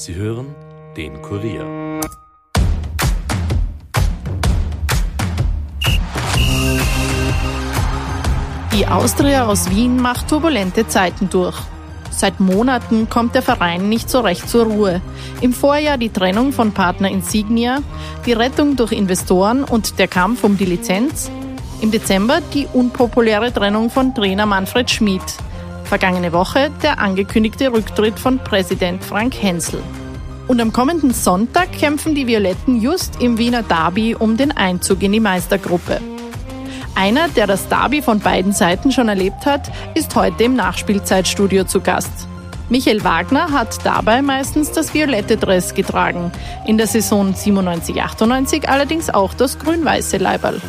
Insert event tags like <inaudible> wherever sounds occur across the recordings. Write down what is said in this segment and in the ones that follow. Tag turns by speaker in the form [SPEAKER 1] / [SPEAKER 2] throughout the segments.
[SPEAKER 1] Sie hören den Kurier.
[SPEAKER 2] Die Austria aus Wien macht turbulente Zeiten durch. Seit Monaten kommt der Verein nicht so recht zur Ruhe. Im Vorjahr die Trennung von Partner Insignia, die Rettung durch Investoren und der Kampf um die Lizenz. Im Dezember die unpopuläre Trennung von Trainer Manfred Schmid. Vergangene Woche der angekündigte Rücktritt von Präsident Frank Hensel. Und am kommenden Sonntag kämpfen die Violetten just im Wiener Derby um den Einzug in die Meistergruppe. Einer, der das Derby von beiden Seiten schon erlebt hat, ist heute im Nachspielzeitstudio zu Gast. Michael Wagner hat dabei meistens das violette Dress getragen, in der Saison 97-98 allerdings auch das grün-weiße Leiberl.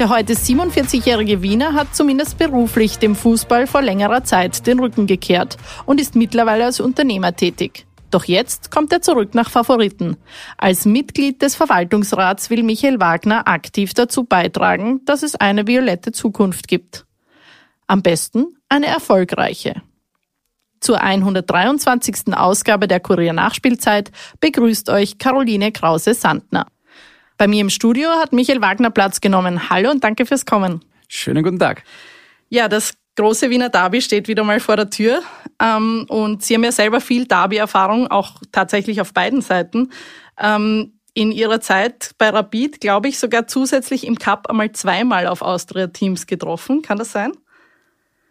[SPEAKER 2] Der heute 47-jährige Wiener hat zumindest beruflich dem Fußball vor längerer Zeit den Rücken gekehrt und ist mittlerweile als Unternehmer tätig. Doch jetzt kommt er zurück nach Favoriten. Als Mitglied des Verwaltungsrats will Michael Wagner aktiv dazu beitragen, dass es eine violette Zukunft gibt. Am besten eine erfolgreiche. Zur 123. Ausgabe der Kurier Nachspielzeit begrüßt euch Caroline Krause-Sandner. Bei mir im Studio hat Michael Wagner Platz genommen. Hallo und danke fürs Kommen.
[SPEAKER 3] Schönen guten Tag.
[SPEAKER 2] Ja, das große Wiener Derby steht wieder mal vor der Tür. Ähm, und Sie haben ja selber viel Derby-Erfahrung, auch tatsächlich auf beiden Seiten. Ähm, in Ihrer Zeit bei Rapid, glaube ich, sogar zusätzlich im Cup einmal zweimal auf Austria-Teams getroffen. Kann das sein?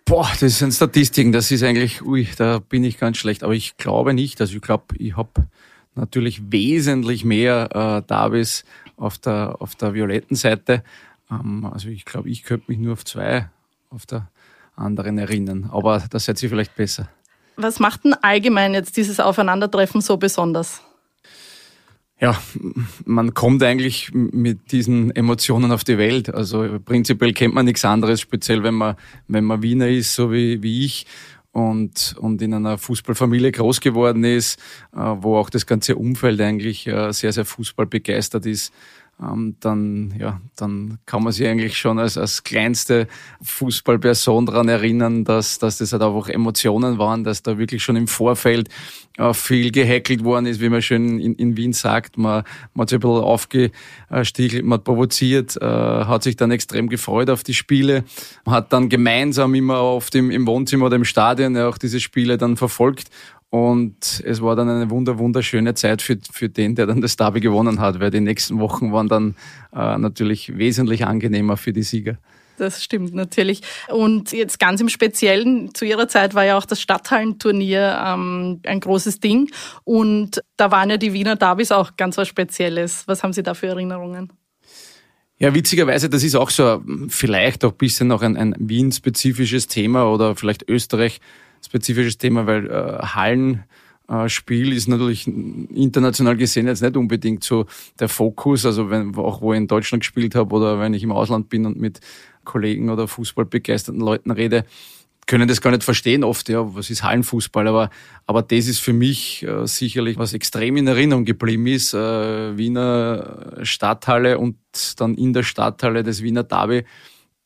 [SPEAKER 3] Boah, das sind Statistiken. Das ist eigentlich, ui, da bin ich ganz schlecht. Aber ich glaube nicht. Also ich glaube, ich habe natürlich wesentlich mehr äh, Derbys auf der, auf der violetten Seite. Ähm, also ich glaube, ich könnte mich nur auf zwei auf der anderen erinnern. Aber das seid ihr vielleicht besser.
[SPEAKER 2] Was macht denn allgemein jetzt dieses Aufeinandertreffen so besonders?
[SPEAKER 3] Ja, man kommt eigentlich mit diesen Emotionen auf die Welt. Also prinzipiell kennt man nichts anderes, speziell wenn man, wenn man Wiener ist, so wie, wie ich und, und in einer Fußballfamilie groß geworden ist, äh, wo auch das ganze Umfeld eigentlich äh, sehr, sehr fußballbegeistert ist dann, ja, dann kann man sich eigentlich schon als, als kleinste Fußballperson daran erinnern, dass, dass das halt einfach Emotionen waren, dass da wirklich schon im Vorfeld äh, viel gehackelt worden ist, wie man schön in, in Wien sagt. Man, man hat sich ein bisschen aufgestiegelt, man hat provoziert, äh, hat sich dann extrem gefreut auf die Spiele, hat dann gemeinsam immer oft im, im Wohnzimmer oder im Stadion ja auch diese Spiele dann verfolgt und es war dann eine wunder, wunderschöne Zeit für, für den, der dann das Derby gewonnen hat, weil die nächsten Wochen waren dann äh, natürlich wesentlich angenehmer für die Sieger.
[SPEAKER 2] Das stimmt natürlich. Und jetzt ganz im Speziellen, zu Ihrer Zeit war ja auch das Stadthallenturnier ähm, ein großes Ding. Und da waren ja die Wiener Derbys auch ganz was Spezielles. Was haben Sie da für Erinnerungen?
[SPEAKER 3] Ja, witzigerweise, das ist auch so vielleicht auch ein bisschen noch ein, ein Wien-spezifisches Thema oder vielleicht Österreich spezifisches Thema, weil äh, Hallenspiel ist natürlich international gesehen jetzt nicht unbedingt so der Fokus. Also wenn auch wo ich in Deutschland gespielt habe oder wenn ich im Ausland bin und mit Kollegen oder fußballbegeisterten Leuten rede, können das gar nicht verstehen oft, ja, was ist Hallenfußball, aber, aber das ist für mich äh, sicherlich, was extrem in Erinnerung geblieben ist, äh, Wiener Stadthalle und dann in der Stadthalle des Wiener Derby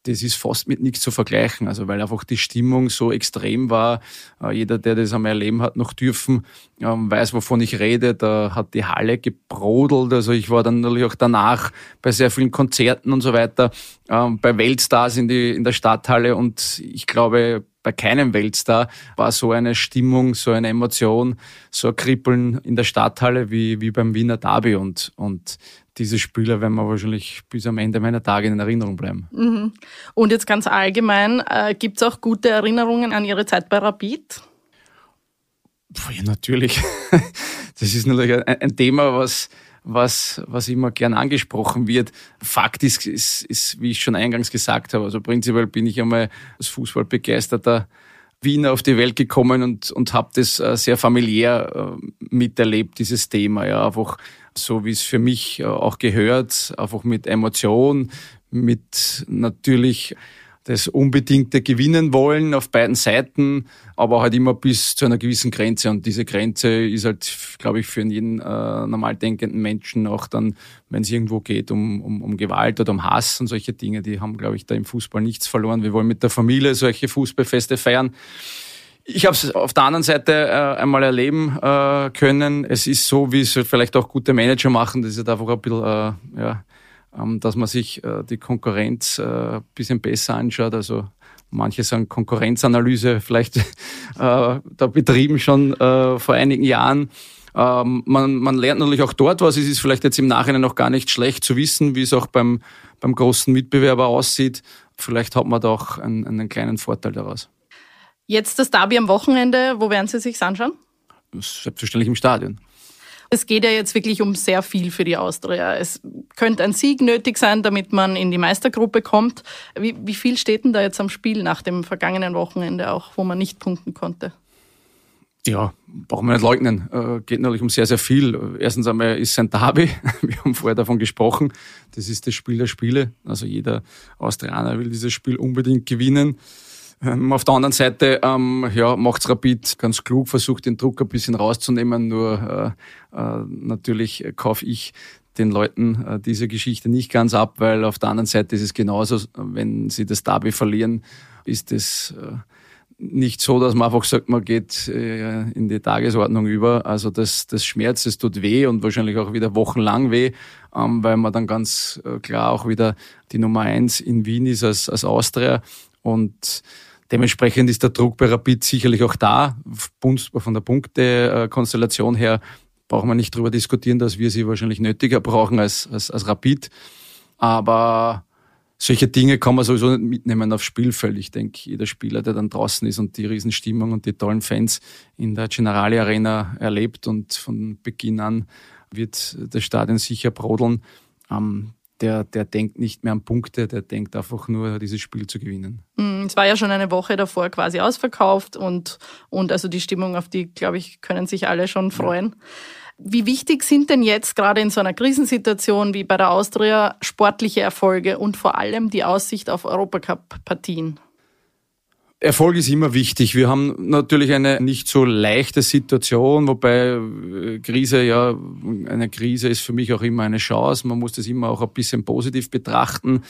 [SPEAKER 3] das ist fast mit nichts zu vergleichen. Also weil einfach die Stimmung so extrem war. Äh, jeder, der das einmal erleben hat, noch dürfen, ähm, weiß, wovon ich rede. Da hat die Halle gebrodelt. Also ich war dann natürlich auch danach bei sehr vielen Konzerten und so weiter, ähm, bei Weltstars in, die, in der Stadthalle. Und ich glaube, bei keinem Weltstar war so eine Stimmung, so eine Emotion, so ein Kribbeln in der Stadthalle wie, wie beim Wiener Derby. Und, und diese Spieler werden mir wahrscheinlich bis am Ende meiner Tage in Erinnerung bleiben.
[SPEAKER 2] Mhm. Und jetzt ganz allgemein, äh, gibt es auch gute Erinnerungen an Ihre Zeit bei Rapid?
[SPEAKER 3] Ja, natürlich. <laughs> Das ist natürlich ein Thema, was, was, was immer gern angesprochen wird. Fakt ist, ist, ist, wie ich schon eingangs gesagt habe, also prinzipiell bin ich einmal als Fußballbegeisterter Wiener auf die Welt gekommen und, und habe das äh, sehr familiär äh, miterlebt, dieses Thema. Ja, einfach so wie es für mich äh, auch gehört, einfach mit Emotion, mit natürlich das unbedingte Gewinnen wollen auf beiden Seiten, aber halt immer bis zu einer gewissen Grenze. Und diese Grenze ist halt, glaube ich, für jeden äh, normal denkenden Menschen auch dann, wenn es irgendwo geht um, um, um Gewalt oder um Hass und solche Dinge, die haben, glaube ich, da im Fußball nichts verloren. Wir wollen mit der Familie solche Fußballfeste feiern. Ich habe es auf der anderen Seite äh, einmal erleben äh, können. Es ist so, wie es vielleicht auch gute Manager machen, das ist einfach ein bisschen, äh, ja, dass man sich äh, die Konkurrenz äh, ein bisschen besser anschaut. Also manche sagen Konkurrenzanalyse vielleicht <laughs> äh, da betrieben schon äh, vor einigen Jahren. Ähm, man, man lernt natürlich auch dort was. Es ist vielleicht jetzt im Nachhinein noch gar nicht schlecht zu wissen, wie es auch beim, beim großen Mitbewerber aussieht. Vielleicht hat man da auch einen, einen kleinen Vorteil daraus.
[SPEAKER 2] Jetzt das Derby am Wochenende. Wo werden Sie sich anschauen?
[SPEAKER 3] Selbstverständlich im Stadion.
[SPEAKER 2] Es geht ja jetzt wirklich um sehr viel für die Austria. Es könnte ein Sieg nötig sein, damit man in die Meistergruppe kommt. Wie, wie viel steht denn da jetzt am Spiel nach dem vergangenen Wochenende auch, wo man nicht punkten konnte?
[SPEAKER 3] Ja, brauchen wir nicht leugnen. Äh, geht natürlich um sehr, sehr viel. Erstens einmal ist es ein Derby. <laughs> Wir haben vorher davon gesprochen. Das ist das Spiel der Spiele. Also jeder Austrianer will dieses Spiel unbedingt gewinnen. Ähm, auf der anderen Seite ähm, ja, macht's Rapid ganz klug, versucht den Druck ein bisschen rauszunehmen. Nur äh, äh, natürlich kaufe ich den Leuten äh, diese Geschichte nicht ganz ab, weil auf der anderen Seite ist es genauso, wenn sie das Derby verlieren, ist es äh, nicht so, dass man einfach sagt, man geht äh, in die Tagesordnung über. Also das, das schmerzt, es tut weh und wahrscheinlich auch wieder wochenlang weh, ähm, weil man dann ganz äh, klar auch wieder die Nummer eins in Wien ist als, als Austria. Und dementsprechend ist der Druck bei Rapid sicherlich auch da. Von der Punktekonstellation her brauchen wir nicht darüber diskutieren, dass wir sie wahrscheinlich nötiger brauchen als, als, als Rapid. Aber solche Dinge kann man sowieso nicht mitnehmen aufs Spielfeld. Ich denke, jeder Spieler, der dann draußen ist und die Riesenstimmung und die tollen Fans in der Generali Arena erlebt und von Beginn an wird das Stadion sicher brodeln, der, der denkt nicht mehr an Punkte, der denkt einfach nur, dieses Spiel zu gewinnen.
[SPEAKER 2] Mm, es war ja schon eine Woche davor quasi ausverkauft und, und also die Stimmung, auf die, glaube ich, können sich alle schon freuen. Ja. Wie wichtig sind denn jetzt gerade in so einer Krisensituation wie bei der Austria sportliche Erfolge und vor allem die Aussicht auf Europacup-Partien?
[SPEAKER 3] Erfolg ist immer wichtig. Wir haben natürlich eine nicht so leichte Situation, wobei äh, Krise ja, eine Krise ist für mich auch immer eine Chance. Man muss das immer auch ein bisschen positiv betrachten,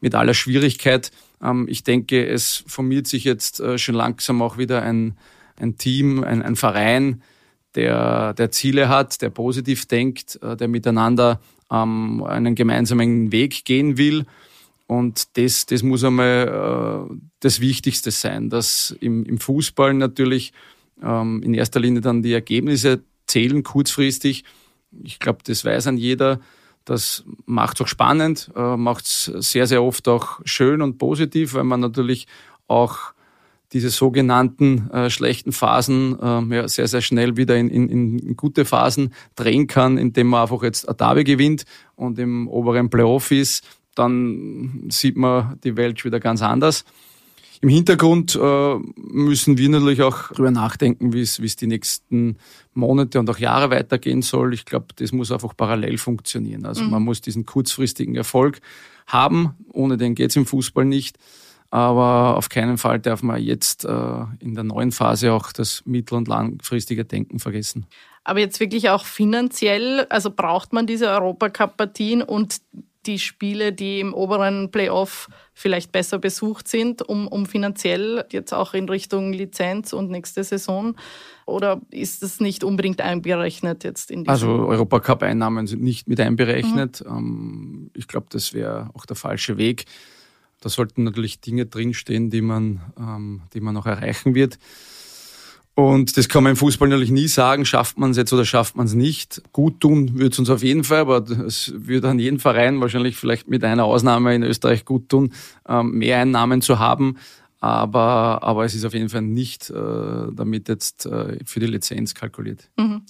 [SPEAKER 3] mit aller Schwierigkeit. Ähm, ich denke, es formiert sich jetzt äh, schon langsam auch wieder ein, ein Team, ein, ein Verein, der, der Ziele hat, der positiv denkt, äh, der miteinander ähm, einen gemeinsamen Weg gehen will. Und das, das muss einmal äh, das Wichtigste sein, dass im, im Fußball natürlich ähm, in erster Linie dann die Ergebnisse zählen kurzfristig. Ich glaube, das weiß an jeder. Das macht es auch spannend, äh, macht es sehr, sehr oft auch schön und positiv, weil man natürlich auch diese sogenannten äh, schlechten Phasen äh, ja, sehr, sehr schnell wieder in, in, in gute Phasen drehen kann, indem man einfach jetzt Atabe gewinnt und im oberen Playoff ist, dann sieht man die Welt wieder ganz anders. Im Hintergrund äh, müssen wir natürlich auch darüber nachdenken, wie es die nächsten Monate und auch Jahre weitergehen soll. Ich glaube, das muss einfach parallel funktionieren. Also mhm. man muss diesen kurzfristigen Erfolg haben, ohne den geht es im Fußball nicht. Aber auf keinen Fall darf man jetzt äh, in der neuen Phase auch das mittel- und langfristige Denken vergessen.
[SPEAKER 2] Aber jetzt wirklich auch finanziell, also braucht man diese Europacup-Partien und die Spiele, die im oberen Playoff vielleicht besser besucht sind, um, um finanziell jetzt auch in Richtung Lizenz und nächste Saison? Oder ist das nicht unbedingt einberechnet jetzt in
[SPEAKER 3] Also Europacup-Einnahmen sind nicht mit einberechnet. Mhm. Ich glaube, das wäre auch der falsche Weg. Da sollten natürlich Dinge drinstehen, die man, ähm, die man noch erreichen wird. Und das kann man im Fußball natürlich nie sagen, schafft man es jetzt oder schafft man es nicht. Gut tun wird es uns auf jeden Fall, aber es würde an jeden Verein wahrscheinlich vielleicht mit einer Ausnahme in Österreich gut tun, ähm, mehr Einnahmen zu haben. Aber, aber es ist auf jeden Fall nicht äh, damit jetzt äh, für die Lizenz kalkuliert.
[SPEAKER 2] Mhm.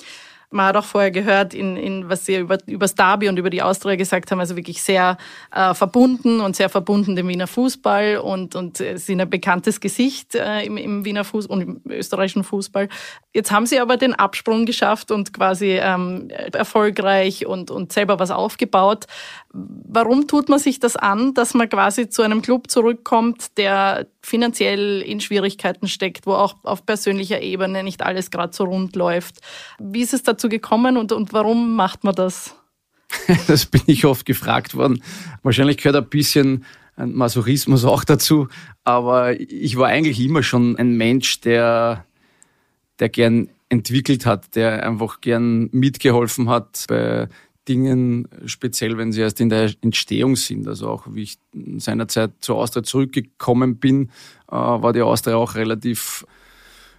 [SPEAKER 2] Man hat auch vorher gehört, in, in was Sie über, über das Derby und über die Austria gesagt haben, also wirklich sehr äh, verbunden und sehr verbunden dem Wiener Fußball und, und äh, sind ein bekanntes Gesicht äh, im, im Wiener Fußball und im österreichischen Fußball. Jetzt haben Sie aber den Absprung geschafft und quasi ähm, erfolgreich und, und selber was aufgebaut. Warum tut man sich das an, dass man quasi zu einem Club zurückkommt, der finanziell in Schwierigkeiten steckt, wo auch auf persönlicher Ebene nicht alles gerade so rund läuft? Wie ist es dazu gekommen und, und warum macht man das? <laughs>
[SPEAKER 3] Das bin ich oft gefragt worden. Wahrscheinlich gehört ein bisschen ein Masochismus auch dazu, aber ich war eigentlich immer schon ein Mensch, der der gern entwickelt hat, der einfach gern mitgeholfen hat bei Dingen, speziell wenn sie erst in der Entstehung sind. Also auch wie ich seinerzeit zur Austria zurückgekommen bin, äh, war die Austria auch relativ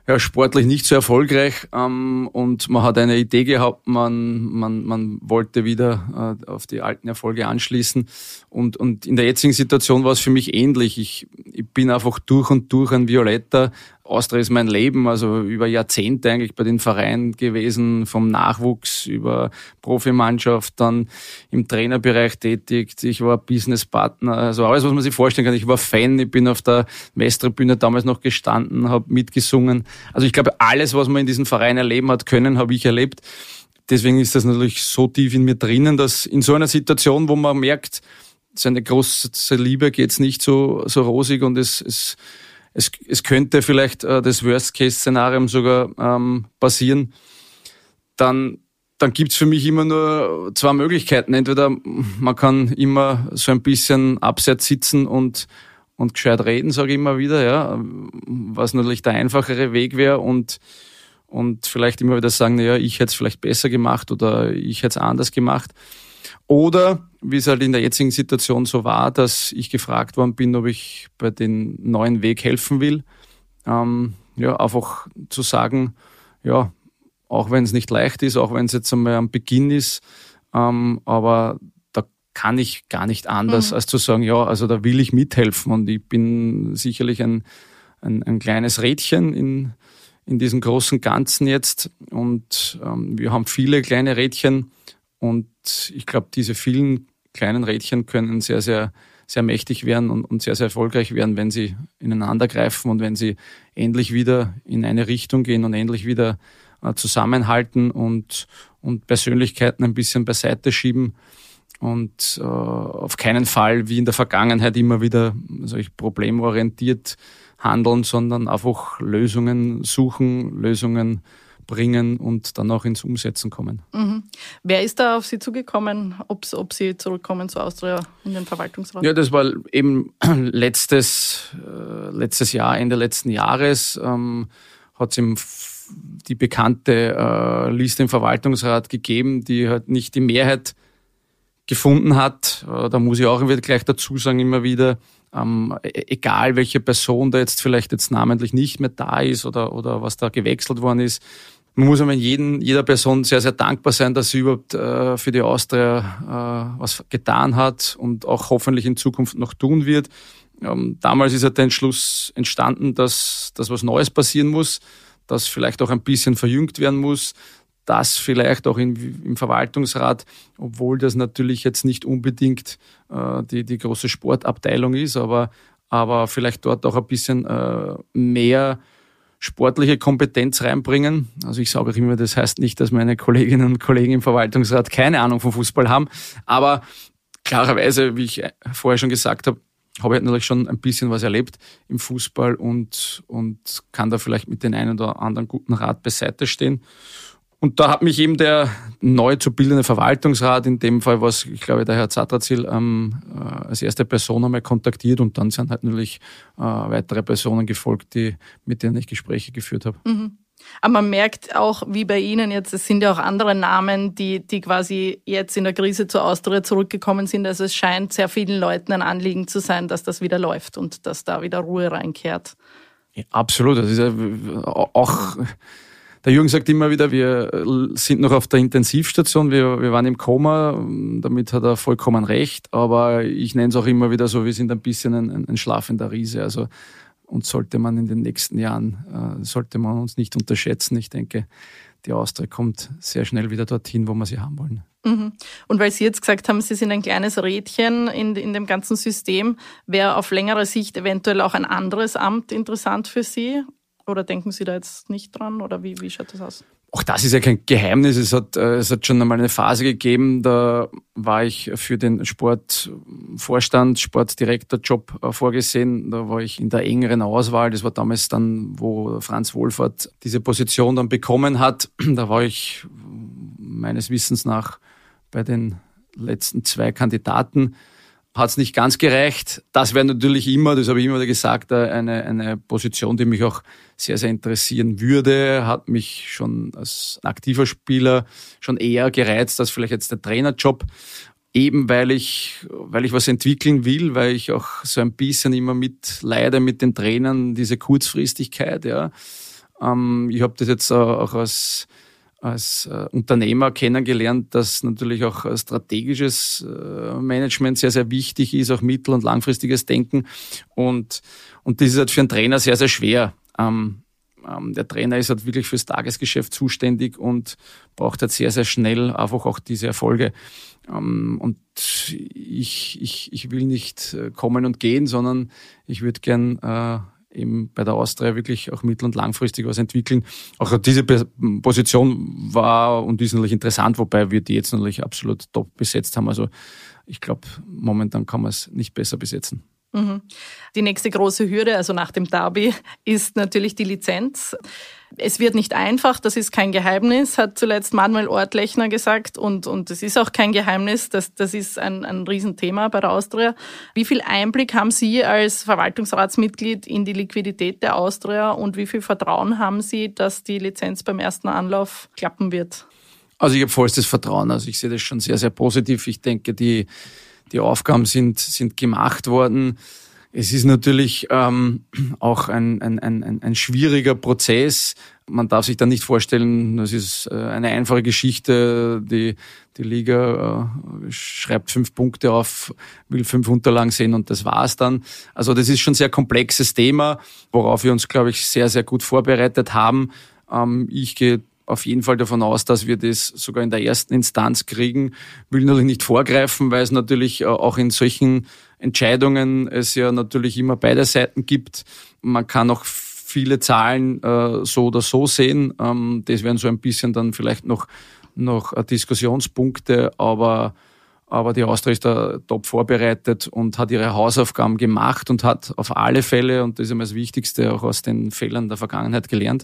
[SPEAKER 3] ja, sportlich nicht so erfolgreich ähm, und man hat eine Idee gehabt, man, man, man wollte wieder äh, auf die alten Erfolge anschließen und, und in der jetzigen Situation war es für mich ähnlich. Ich, ich bin einfach durch und durch ein Violetter, Austria ist mein Leben, also über Jahrzehnte eigentlich bei den Vereinen gewesen, vom Nachwuchs über Profimannschaft, dann im Trainerbereich tätig. Ich war Businesspartner, also alles, was man sich vorstellen kann. Ich war Fan, ich bin auf der Westtribüne damals noch gestanden, habe mitgesungen. Also ich glaube, alles, was man in diesem Verein erleben hat können, habe ich erlebt. Deswegen ist das natürlich so tief in mir drinnen, dass in so einer Situation, wo man merkt, seine große Liebe geht's nicht so, so rosig und es, es es, es könnte vielleicht äh, das Worst-Case-Szenario sogar ähm, passieren, dann, dann gibt's für mich immer nur zwei Möglichkeiten. Entweder man kann immer so ein bisschen abseits sitzen und, und gescheit reden, sage ich immer wieder, ja, was natürlich der einfachere Weg wäre und, und vielleicht immer wieder sagen, naja, ich hätte es vielleicht besser gemacht oder ich hätte es anders gemacht. Oder wie es halt in der jetzigen Situation so war, dass ich gefragt worden bin, ob ich bei den neuen Weg helfen will. Ähm, ja, einfach zu sagen, ja, auch wenn es nicht leicht ist, auch wenn es jetzt einmal am Beginn ist, ähm, aber da kann ich gar nicht anders, mhm. als zu sagen, ja, also da will ich mithelfen und ich bin sicherlich ein, ein, ein kleines Rädchen in, in diesem großen Ganzen jetzt und ähm, wir haben viele kleine Rädchen und ich glaube, diese vielen kleinen Rädchen können sehr, sehr, sehr mächtig werden und, und sehr, sehr erfolgreich werden, wenn sie ineinander greifen und wenn sie endlich wieder in eine Richtung gehen und endlich wieder äh, zusammenhalten und, und Persönlichkeiten ein bisschen beiseite schieben. Und äh, auf keinen Fall wie in der Vergangenheit immer wieder ich problemorientiert handeln, sondern einfach Lösungen suchen, Lösungen bringen und dann auch ins Umsetzen kommen.
[SPEAKER 2] Mhm. Wer ist da auf Sie zugekommen, ob, ob Sie zurückkommen zu Austria in den Verwaltungsrat?
[SPEAKER 3] Ja, das war eben <clears throat> letztes, äh, letztes Jahr, Ende letzten Jahres, ähm, hat es die bekannte äh, Liste im Verwaltungsrat gegeben, die halt nicht die Mehrheit gefunden hat. Äh, da muss ich auch gleich dazu sagen, immer wieder, ähm, e-, egal welche Person da jetzt vielleicht jetzt namentlich nicht mehr da ist oder, oder was da gewechselt worden ist, man muss aber jeden, jeder Person sehr, sehr dankbar sein, dass sie überhaupt äh, für die Austria äh, was getan hat und auch hoffentlich in Zukunft noch tun wird. Ähm, damals ist ja der Entschluss entstanden, dass, dass was Neues passieren muss, dass vielleicht auch ein bisschen verjüngt werden muss, dass vielleicht auch in, im Verwaltungsrat, obwohl das natürlich jetzt nicht unbedingt äh, die, die große Sportabteilung ist, aber, aber vielleicht dort auch ein bisschen äh, mehr sportliche Kompetenz reinbringen. Also ich sage auch immer, das heißt nicht, dass meine Kolleginnen und Kollegen im Verwaltungsrat keine Ahnung vom Fußball haben. Aber klarerweise, wie ich vorher schon gesagt habe, habe ich natürlich schon ein bisschen was erlebt im Fußball und, und kann da vielleicht mit den einen oder anderen guten Rat beiseite stehen. Und da hat mich eben der neu zu bildende Verwaltungsrat, in dem Fall was, ich glaube, der Herr Zatrazil ähm, äh, als erste Person einmal kontaktiert und dann sind halt natürlich äh, weitere Personen gefolgt, die, mit denen ich Gespräche geführt habe.
[SPEAKER 2] Mhm. Aber man merkt auch, wie bei Ihnen jetzt, es sind ja auch andere Namen, die, die quasi jetzt in der Krise zur Austria zurückgekommen sind. Also es scheint sehr vielen Leuten ein Anliegen zu sein, dass das wieder läuft und dass da wieder Ruhe reinkehrt.
[SPEAKER 3] Ja, absolut. Das ist ja auch der Jürgen sagt immer wieder, wir sind noch auf der Intensivstation, wir, wir waren im Koma, damit hat er vollkommen recht, aber ich nenne es auch immer wieder so, wir sind ein bisschen ein, ein schlafender Riese. Also uns sollte man in den nächsten Jahren, äh, sollte man uns nicht unterschätzen. Ich denke, die Austria kommt sehr schnell wieder dorthin, wo wir sie haben wollen.
[SPEAKER 2] Mhm. Und weil Sie jetzt gesagt haben, Sie sind ein kleines Rädchen in, in dem ganzen System, wäre auf längere Sicht eventuell auch ein anderes Amt interessant für Sie? Oder denken Sie da jetzt nicht dran? Oder wie, wie schaut das aus?
[SPEAKER 3] Auch das ist ja kein Geheimnis. Es hat, äh, es hat schon einmal eine Phase gegeben, da war ich für den Sportvorstand, Sportdirektorjob äh, vorgesehen. Da war ich in der engeren Auswahl. Das war damals dann, wo Franz Wohlfahrt diese Position dann bekommen hat. <clears throat> Da war ich meines Wissens nach bei den letzten zwei Kandidaten. Hat es nicht ganz gereicht. Das wäre natürlich immer, das habe ich immer gesagt, eine, eine Position, die mich auch sehr, sehr interessieren würde. Hat mich schon als aktiver Spieler schon eher gereizt als vielleicht jetzt der Trainerjob. Eben weil ich, weil ich was entwickeln will, weil ich auch so ein bisschen immer mitleide mit den Trainern, diese Kurzfristigkeit, ja. Ähm, ich habe das jetzt auch als als äh, Unternehmer kennengelernt, dass natürlich auch äh, strategisches äh, Management sehr, sehr wichtig ist, auch mittel- und langfristiges Denken. Und, und das ist halt für einen Trainer sehr, sehr schwer. Ähm, ähm, der Trainer ist halt wirklich fürs Tagesgeschäft zuständig und braucht halt sehr, sehr schnell einfach auch diese Erfolge. Ähm, und ich, ich, ich will nicht äh, kommen und gehen, sondern ich würde gern äh, eben bei der Austria wirklich auch mittel- und langfristig was entwickeln. Auch diese Position war und ist natürlich interessant, wobei wir die jetzt natürlich absolut top besetzt haben. Also ich glaube, momentan kann man es nicht besser besetzen.
[SPEAKER 2] Mhm. Die nächste große Hürde, also nach dem Derby, ist natürlich die Lizenz. Es wird nicht einfach, das ist kein Geheimnis, hat zuletzt Manuel Ortlechner gesagt und, und ist auch kein Geheimnis, das, das ist ein, ein Riesenthema bei der Austria. Wie viel Einblick haben Sie als Verwaltungsratsmitglied in die Liquidität der Austria und wie viel Vertrauen haben Sie, dass die Lizenz beim ersten Anlauf klappen wird?
[SPEAKER 3] Also ich habe vollstes Vertrauen, also ich sehe das schon sehr, sehr positiv. Ich denke, die die Aufgaben sind, sind gemacht worden. Es ist natürlich ähm, auch ein, ein, ein, ein schwieriger Prozess. Man darf sich da nicht vorstellen, das ist äh, eine einfache Geschichte. Die, die Liga äh, schreibt fünf Punkte auf, will fünf Unterlagen sehen und das war's dann. Also das ist schon sehr komplexes Thema, worauf wir uns, glaube ich, sehr, sehr gut vorbereitet haben. Ähm, ich gehe auf jeden Fall davon aus, dass wir das sogar in der ersten Instanz kriegen. Will natürlich nicht vorgreifen, weil es natürlich äh, auch in solchen Entscheidungen es ja natürlich immer beide Seiten gibt. Man kann auch viele Zahlen äh, so oder so sehen. Ähm, das wären so ein bisschen dann vielleicht noch, noch äh, Diskussionspunkte, aber aber die Austria ist da top vorbereitet und hat ihre Hausaufgaben gemacht und hat auf alle Fälle, und das ist immer das Wichtigste, auch aus den Fehlern der Vergangenheit gelernt.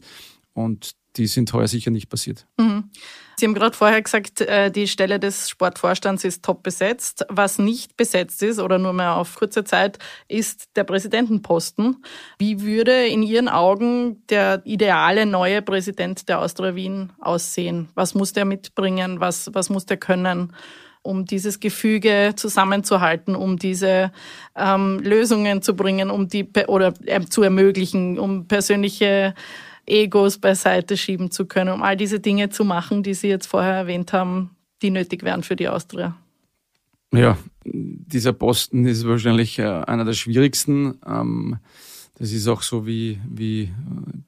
[SPEAKER 3] Und die sind heuer sicher nicht passiert. Mhm.
[SPEAKER 2] Sie haben gerade vorher gesagt, äh, die Stelle des Sportvorstands ist top besetzt. Was nicht besetzt ist oder nur mehr auf kurze Zeit, ist der Präsidentenposten. Wie würde in Ihren Augen der ideale neue Präsident der Austria Wien aussehen? Was muss der mitbringen? Was, was muss der können? um dieses Gefüge zusammenzuhalten, um diese ähm, Lösungen zu bringen, um die oder äh, zu ermöglichen, um persönliche Egos beiseite schieben zu können, um all diese Dinge zu machen, die Sie jetzt vorher erwähnt haben, die nötig wären für die Austria?
[SPEAKER 3] Ja, dieser Posten ist wahrscheinlich äh, einer der schwierigsten. Ähm, das ist auch so wie, wie äh,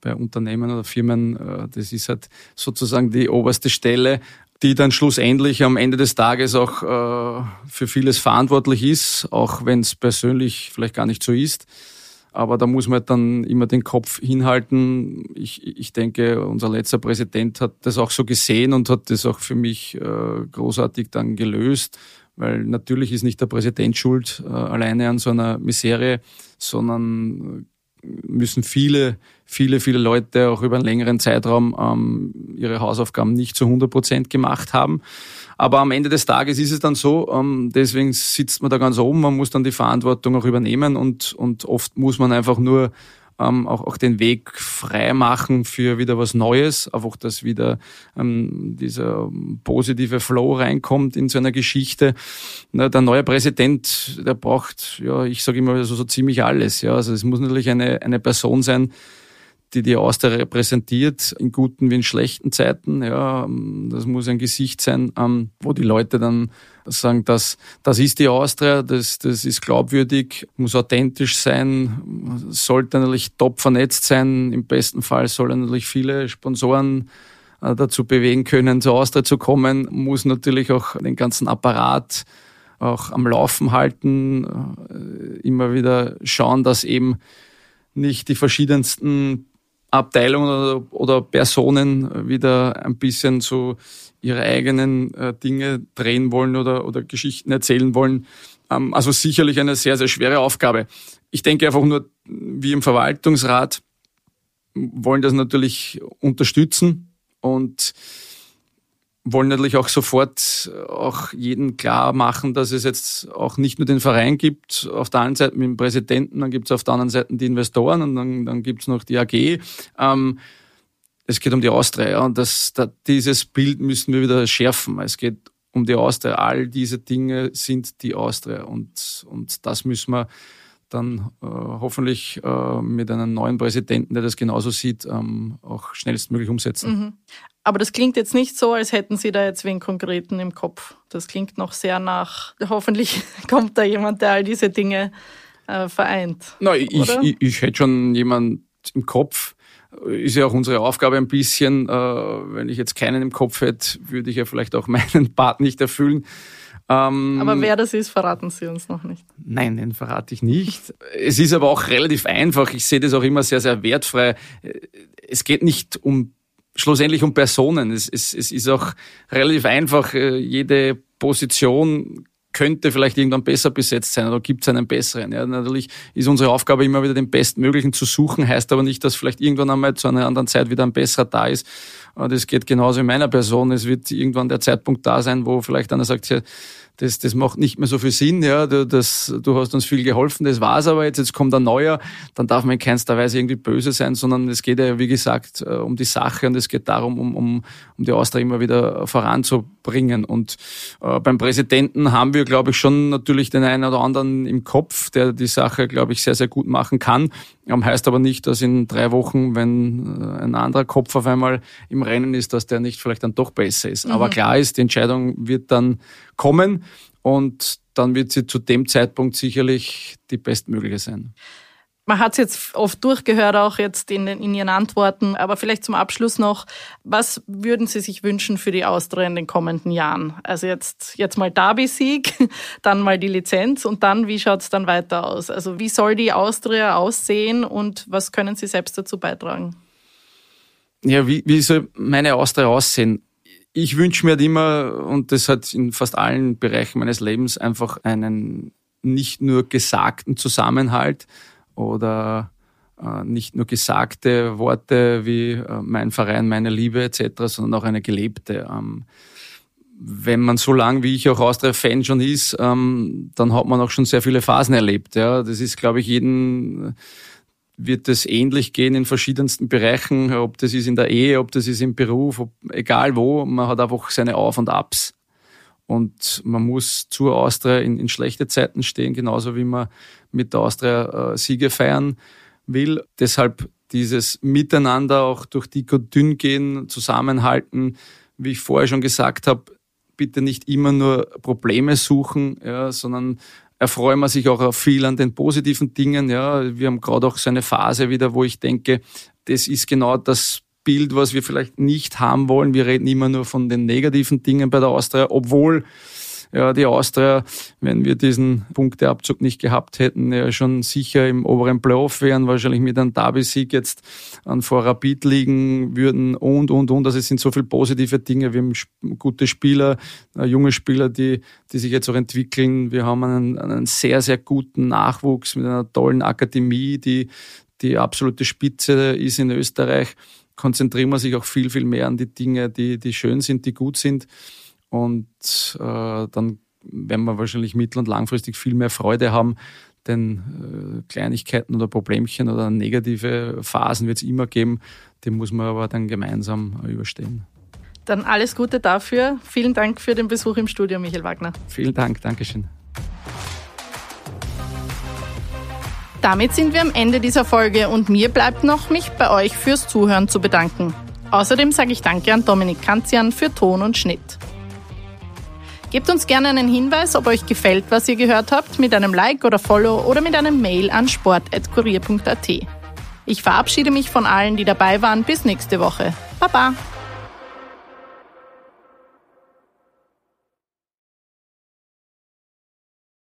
[SPEAKER 3] bei Unternehmen oder Firmen. Äh, das ist halt sozusagen die oberste Stelle, die dann schlussendlich am Ende des Tages auch für vieles verantwortlich ist, auch wenn es persönlich vielleicht gar nicht so ist. Aber da muss man dann immer den Kopf hinhalten. Ich, ich denke, unser letzter Präsident hat das auch so gesehen und hat das auch für mich äh, großartig dann gelöst. Weil natürlich ist nicht der Präsident schuld äh, alleine an so einer Misere, sondern müssen viele, viele, viele Leute auch über einen längeren Zeitraum ähm, ihre Hausaufgaben nicht zu 100 Prozent gemacht haben. Aber am Ende des Tages ist es dann so, ähm, deswegen sitzt man da ganz oben, man muss dann die Verantwortung auch übernehmen und, und oft muss man einfach nur ähm, auch, auch den Weg frei machen für wieder was Neues, einfach dass wieder ähm, dieser positive Flow reinkommt in so einer Geschichte. Na, der neue Präsident, der braucht, ja, ich sage immer so, so ziemlich alles. Ja, also es muss natürlich eine, eine Person sein, die die Austria repräsentiert, in guten wie in schlechten Zeiten. Ja, das muss ein Gesicht sein, ähm, wo die Leute dann sagen, dass das ist die Austria, das, das ist glaubwürdig, muss authentisch sein, sollte natürlich top vernetzt sein. Im besten Fall soll er natürlich viele Sponsoren äh, dazu bewegen können, zur Austria zu kommen, muss natürlich auch den ganzen Apparat auch am Laufen halten, äh, immer wieder schauen, dass eben nicht die verschiedensten Abteilungen oder, oder Personen wieder ein bisschen so ihre eigenen äh, Dinge drehen wollen oder, oder Geschichten erzählen wollen. Ähm, also sicherlich eine sehr, sehr schwere Aufgabe. Ich denke einfach nur, wir im Verwaltungsrat wollen das natürlich unterstützen und wollen natürlich auch sofort auch jeden klar machen, dass es jetzt auch nicht nur den Verein gibt, auf der einen Seite mit dem Präsidenten, dann gibt es auf der anderen Seite die Investoren und dann, dann gibt es noch die AG. Ähm, es geht um die Austria ja, und das, da, dieses Bild müssen wir wieder schärfen. Es geht um die Austria. All diese Dinge sind die Austria und, und das müssen wir dann äh, hoffentlich äh, mit einem neuen Präsidenten, der das genauso sieht, ähm, auch schnellstmöglich umsetzen. Mhm.
[SPEAKER 2] Aber das klingt jetzt nicht so, als hätten Sie da jetzt wen Konkreten im Kopf. Das klingt noch sehr nach, hoffentlich <laughs> kommt da jemand, der all diese Dinge äh, vereint.
[SPEAKER 3] Na, ich, ich, ich, hätte schon jemand im Kopf. Ist ja auch unsere Aufgabe ein bisschen. Äh, wenn ich jetzt keinen im Kopf hätte, würde ich ja vielleicht auch <laughs> meinen Part nicht erfüllen.
[SPEAKER 2] Ähm, aber wer das ist, verraten Sie uns noch nicht.
[SPEAKER 3] Nein, den verrate ich nicht. Es ist aber auch relativ einfach. Ich sehe das auch immer sehr, sehr wertfrei. Es geht nicht um schlussendlich um Personen. Es, es, es ist auch relativ einfach. Jede Position könnte vielleicht irgendwann besser besetzt sein oder gibt es einen besseren. Ja, natürlich ist unsere Aufgabe immer wieder den Bestmöglichen zu suchen, heißt aber nicht, dass vielleicht irgendwann einmal zu einer anderen Zeit wieder ein besserer da ist. Das geht genauso in meiner Person. Es wird irgendwann der Zeitpunkt da sein, wo vielleicht einer sagt, das, das macht nicht mehr so viel Sinn, ja, du, das, du hast uns viel geholfen, das war's aber jetzt, jetzt kommt ein neuer, dann darf man in keinster Weise irgendwie böse sein, sondern es geht ja, wie gesagt, äh, um die Sache und es geht darum, um, um, um die Austria immer wieder voranzubringen. Und äh, beim Präsidenten haben wir, glaube ich, schon natürlich den einen oder anderen im Kopf, der die Sache, glaube ich, sehr, sehr gut machen kann. Ähm, heißt aber nicht, dass in drei Wochen, wenn äh, ein anderer Kopf auf einmal im Rennen ist, dass der nicht vielleicht dann doch besser ist. Mhm. Aber klar ist, die Entscheidung wird dann kommen und dann wird sie zu dem Zeitpunkt sicherlich die bestmögliche sein.
[SPEAKER 2] Man hat es jetzt oft durchgehört, auch jetzt in, in, Ihren Antworten. Aber vielleicht zum Abschluss noch, was würden Sie sich wünschen für die Austria in den kommenden Jahren? Also jetzt, jetzt mal Derby-Sieg, <laughs> dann mal die Lizenz und dann, wie schaut es dann weiter aus? Also wie soll die Austria aussehen und was können Sie selbst dazu beitragen?
[SPEAKER 3] Ja, wie, wie soll meine Austria aussehen? Ich wünsche mir halt immer, und das hat in fast allen Bereichen meines Lebens, einfach einen nicht nur gesagten Zusammenhalt, oder äh, nicht nur gesagte Worte wie äh, mein Verein, meine Liebe etc., sondern auch eine gelebte. Ähm, wenn man so lang wie ich auch Austria-Fan schon ist, ähm, dann hat man auch schon sehr viele Phasen erlebt. Das ist, glaube ich, jeden wird es ähnlich gehen in verschiedensten Bereichen, ob das ist in der Ehe, ob das ist im Beruf, ob, egal wo, man hat einfach seine Auf und Abs. Und man muss zur Austria in, in schlechte Zeiten stehen, genauso wie man mit der Austria äh, Siege feiern will. Deshalb dieses Miteinander auch durch dick und dünn gehen, zusammenhalten, wie ich vorher schon gesagt habe, bitte nicht immer nur Probleme suchen, ja, sondern erfreuen wir sich auch viel an den positiven Dingen. Ja, wir haben gerade auch so eine Phase wieder, wo ich denke, das ist genau das Bild, was wir vielleicht nicht haben wollen. Wir reden immer nur von den negativen Dingen bei der Austria, obwohl ja, die Austria, wenn wir diesen Punkteabzug nicht gehabt hätten, ja schon sicher im oberen Playoff wären, wahrscheinlich mit einem Derby-Sieg jetzt an vor Rapid liegen würden und, und, und. Also es sind so viele positive Dinge. Wir haben gute Spieler, äh, junge Spieler, die, die sich jetzt auch entwickeln. Wir haben einen, einen sehr, sehr guten Nachwuchs mit einer tollen Akademie, die die absolute Spitze ist in Österreich konzentrieren wir sich auch viel, viel mehr an die Dinge, die, die schön sind, die gut sind. Und äh, dann werden wir wahrscheinlich mittel- und langfristig viel mehr Freude haben, denn äh, Kleinigkeiten oder Problemchen oder negative Phasen wird es immer geben, die muss man aber dann gemeinsam überstehen.
[SPEAKER 2] Dann alles Gute dafür. Vielen Dank für den Besuch im Studio, Michael Wagner.
[SPEAKER 3] Vielen Dank, Dankeschön.
[SPEAKER 2] Damit sind wir am Ende dieser Folge und mir bleibt noch, mich bei euch fürs Zuhören zu bedanken. Außerdem sage ich Danke an Dominik Kanzian für Ton und Schnitt. Gebt uns gerne einen Hinweis, ob euch gefällt, was ihr gehört habt, mit einem Like oder Follow oder mit einem Mail an sport.kurier.at. Ich verabschiede mich von allen, die dabei waren. Bis nächste Woche. Baba!